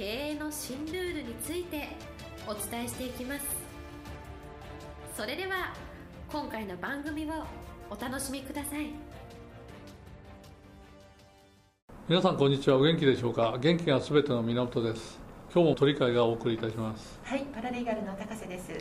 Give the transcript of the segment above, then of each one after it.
経営の新ルールについてお伝えしていきます。それでは今回の番組をお楽しみください。皆さんこんにちは。お元気でしょうか？元気がすべての源です。今日も鳥会がお送りいたします。はいパラリーガルの高瀬です。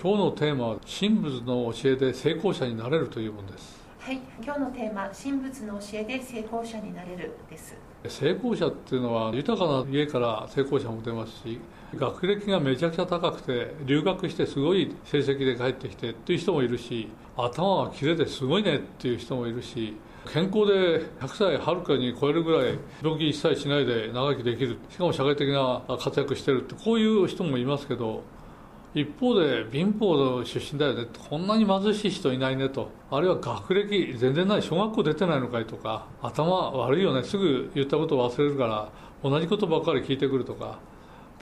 今日のテーマは神仏の教えで成功者になれるというものです。はい今日のテーマ神仏の教えで成功者になれるです成功者っていうのは豊かな家から成功者も出ますし学歴がめちゃくちゃ高くて留学してすごい成績で帰ってきてっていう人もいるし頭が切れてすごいねっていう人もいるし健康で100歳はるかに超えるぐらい病気一切しないで長生きできる。しかも社会的な活躍してるってこういう人もいますけど一方で貧乏の出身だよね。こんなに貧しい人いないねと。あるいは学歴全然ない。小学校出てないのかいとか。頭悪いよね。すぐ言ったことを忘れるから。同じことばっかり聞いてくるとか。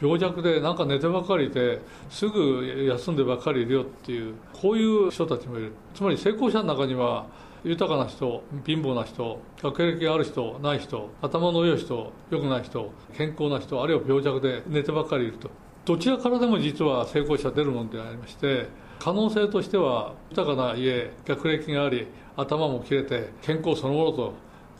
病弱でなんか寝てばっかりいてすぐ休んでばっかりいるよっていう。こういう人たちもいる。つまり成功者の中には豊かな人貧乏な人学歴がある人ない人頭の良い人良くない人健康な人あるいは病弱で寝てばっかりいると。どちらからでも実は成功者出るものでありまして可能性としては豊かな家学歴があり頭も切れて健康そのものと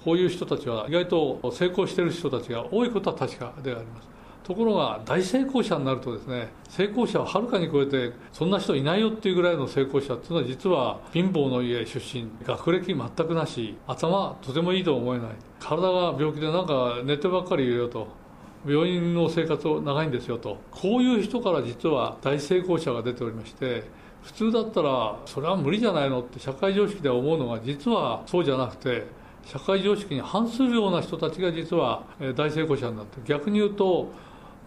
こういう人たちは意外と成功している人たちが多いことは確かであります。ところが大成功者になるとですね成功者をはるかに超えてそんな人いないよっていうぐらいの成功者っていうのは実は貧乏の家出身学歴全くなし頭とてもいいと思えない。体が病気でなんか寝てばっかりいるよと病院の生活を長いんですよと。こういう人から実は大成功者が出ておりまして普通だったらそれは無理じゃないのって社会常識で思うのが実はそうじゃなくて社会常識に反するような人たちが実は大成功者になって逆に言うと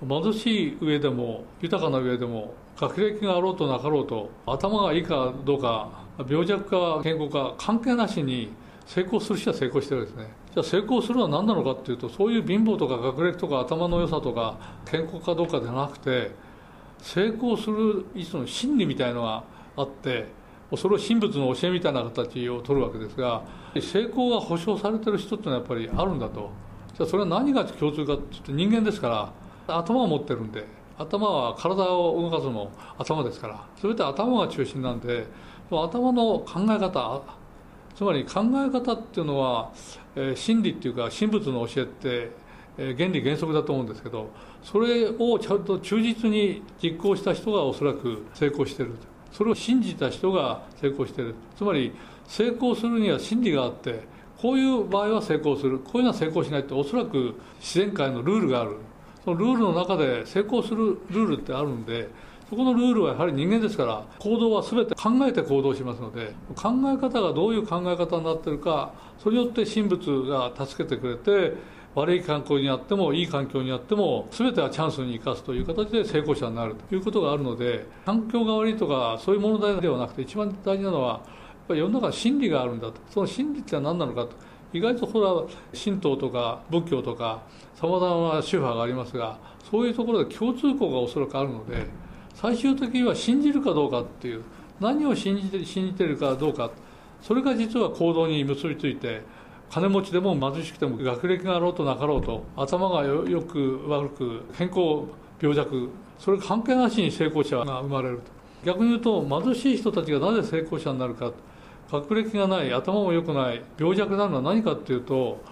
貧しい上でも豊かな上でも学歴があろうとなかろうと頭がいいかどうか病弱か健康か関係なしに成功する人は成功してるんですね。じゃあ成功するのは何なのかっていうとそういう貧乏とか学歴とか頭の良さとか健康かどうかじゃなくて成功する一種の心理みたいのがあってそれを神仏の教えみたいな形を取るわけですが成功が保証されてる人っていうのはやっぱりあるんだと。じゃあそれは何が共通かっていうと人間ですから頭を持ってるんで頭は体を動かすのも頭ですから全て頭が中心なんで頭の考え方つまり考え方っていうのは、えー、真理っていうか神仏の教えって、えー、原理原則だと思うんですけどそれをちゃんと忠実に実行した人がおそらく成功してる。それを信じた人が成功してる。つまり成功するには真理があってこういう場合は成功する。こういうのは成功しないっておそらく自然界のルールがある。そのルールの中で成功するルールってあるんでそこのルールはやはり人間ですから行動は全て考えて行動しますので考え方がどういう考え方になってるかそれによって神仏が助けてくれて悪い環境にあってもいい環境にあっても全てはチャンスに生かすという形で成功者になるということがあるので環境が悪いとかそういう問題ではなくて一番大事なのはやっぱり世の中に真理があるんだと。その真理っては何なのかと。意外とこれは神道とか仏教とかさまざまな宗派がありますがそういうところで共通項がおそらくあるので最終的には信じるかどうかっていう何を信じて信じてるかどうか。それが実は行動に結びついて金持ちでも貧しくても学歴があろうとなかろうと頭がよく悪く健康病弱それ関係なしに成功者が生まれると。逆に言うと貧しい人たちがなぜ成功者になるか。学歴がない頭も良くない病弱なのは何かっていうと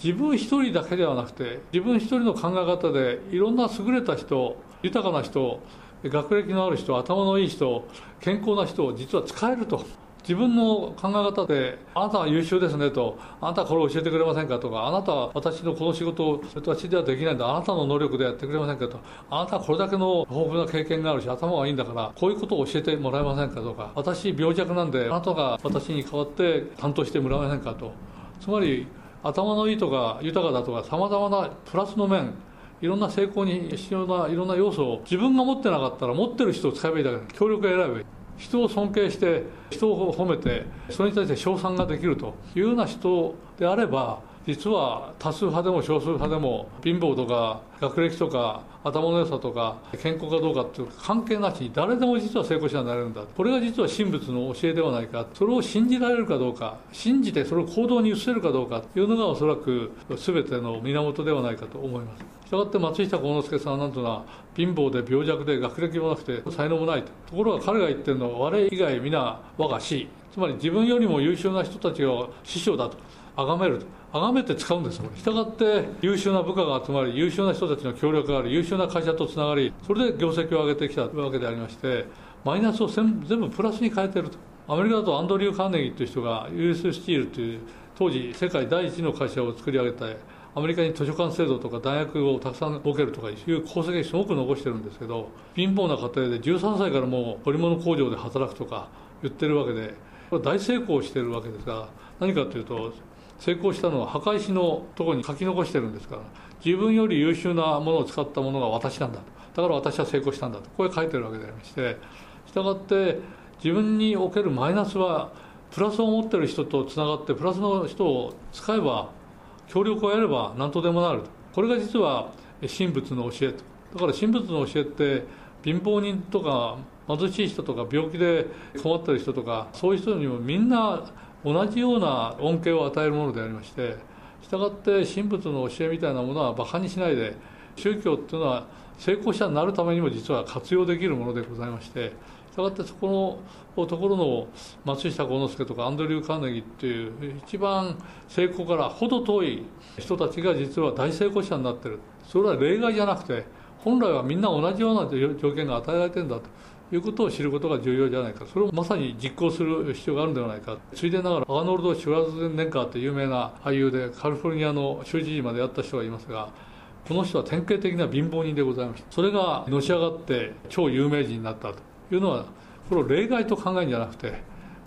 自分一人だけではなくて自分一人の考え方でいろんな優れた人豊かな人学歴のある人頭のいい人健康な人を実は使えると。自分の考え方であなたは優秀ですねとあなたはこれを教えてくれませんか？とかあなたは私のこの仕事を私ではできないんだあなたの能力でやってくれませんか？とあなたはこれだけの豊富な経験があるし頭がいいんだからこういうことを教えてもらえませんか？とか私病弱なんであなたが私に代わって担当してもらえませんか？と。つまり頭のいいとか豊かだとかさまざまなプラスの面いろんな成功に必要ないろんな要素を自分が持ってなかったら持ってる人を使えばいいだけ協力を選べばいい人を尊敬して人を褒めてそれに対して称賛ができるというような人であれば実は多数派でも少数派でも貧乏とか学歴とか頭の良さとか健康かどうかっていう関係なしに誰でも実は成功者になれるんだ。これが実は神仏の教えではないか。それを信じられるかどうか信じてそれを行動に移せるかどうかというのがおそらく全ての源ではないかと思います。したがって松下幸之助さんなんていうのは貧乏で病弱で学歴もなくて才能もないと。ところが彼が言ってるのは我以外皆我が師つまり自分よりも優秀な人たちが師匠だと。崇めると。崇めて使うんですしたがって優秀な部下が集まり優秀な人たちの協力があり優秀な会社とつながりそれで業績を上げてきたわけでありましてマイナスを全部プラスに変えてると。アメリカだとアンドリュー・カーネギーという人が US スチールという当時世界第一の会社を作り上げてアメリカに図書館制度とか大学をたくさん設けるとかいう功績をすごく残してるんですけど貧乏な家庭で13歳からもう織物工場で働くとか言ってるわけでこれ大成功してるわけですが何かというと成功したのは墓石のところに書き残してるんですから自分より優秀なものを使ったものが私なんだと。だから私は成功したんだと。こう書いてるわけでありましてしたがって自分におけるマイナスはプラスを持ってる人とつながってプラスの人を使えば協力をやれば何とでもなると。これが実は神仏の教えと。だから神仏の教えって貧乏人とか貧しい人とか病気で困ってる人とかそういう人にもみんな同じような恩恵を与えるものでありましてしたがって神仏の教えみたいなものは馬鹿にしないで宗教っていうのは成功者になるためにも実は活用できるものでございましてしたがってそこのところの松下幸之助とかアンドリュー・カーネギーっていう一番成功から程遠い人たちが実は大成功者になってる。それは例外じゃなくて本来はみんな同じような条件が与えられてるんだと。いうことを知ることが重要じゃないか。それをまさに実行する必要があるんではないか。ついでながらアーノルド・シュワルツェネンカーという有名な俳優でカリフォルニアの州知事までやった人がいますがこの人は典型的な貧乏人でございました。それがのし上がって超有名人になったというのはこれを例外と考えるんじゃなくて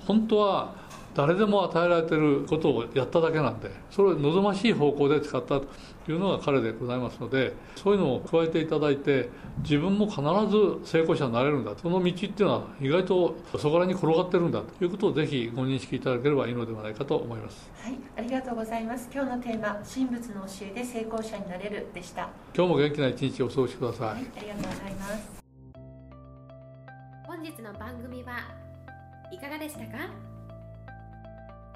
本当は誰でも与えられてることをやっただけなんでそれを望ましい方向で使ったというのが彼でございますのでそういうのを加えていただいて自分も必ず成功者になれるんだ。その道っていうのは意外とそこらに転がってるんだということをぜひご認識いただければいいのではないかと思います。はいありがとうございます。今日のテーマ神仏の教えで成功者になれるでした。今日も元気な一日をお過ごしください、はい、ありがとうございます。本日の番組はいかがでしたか？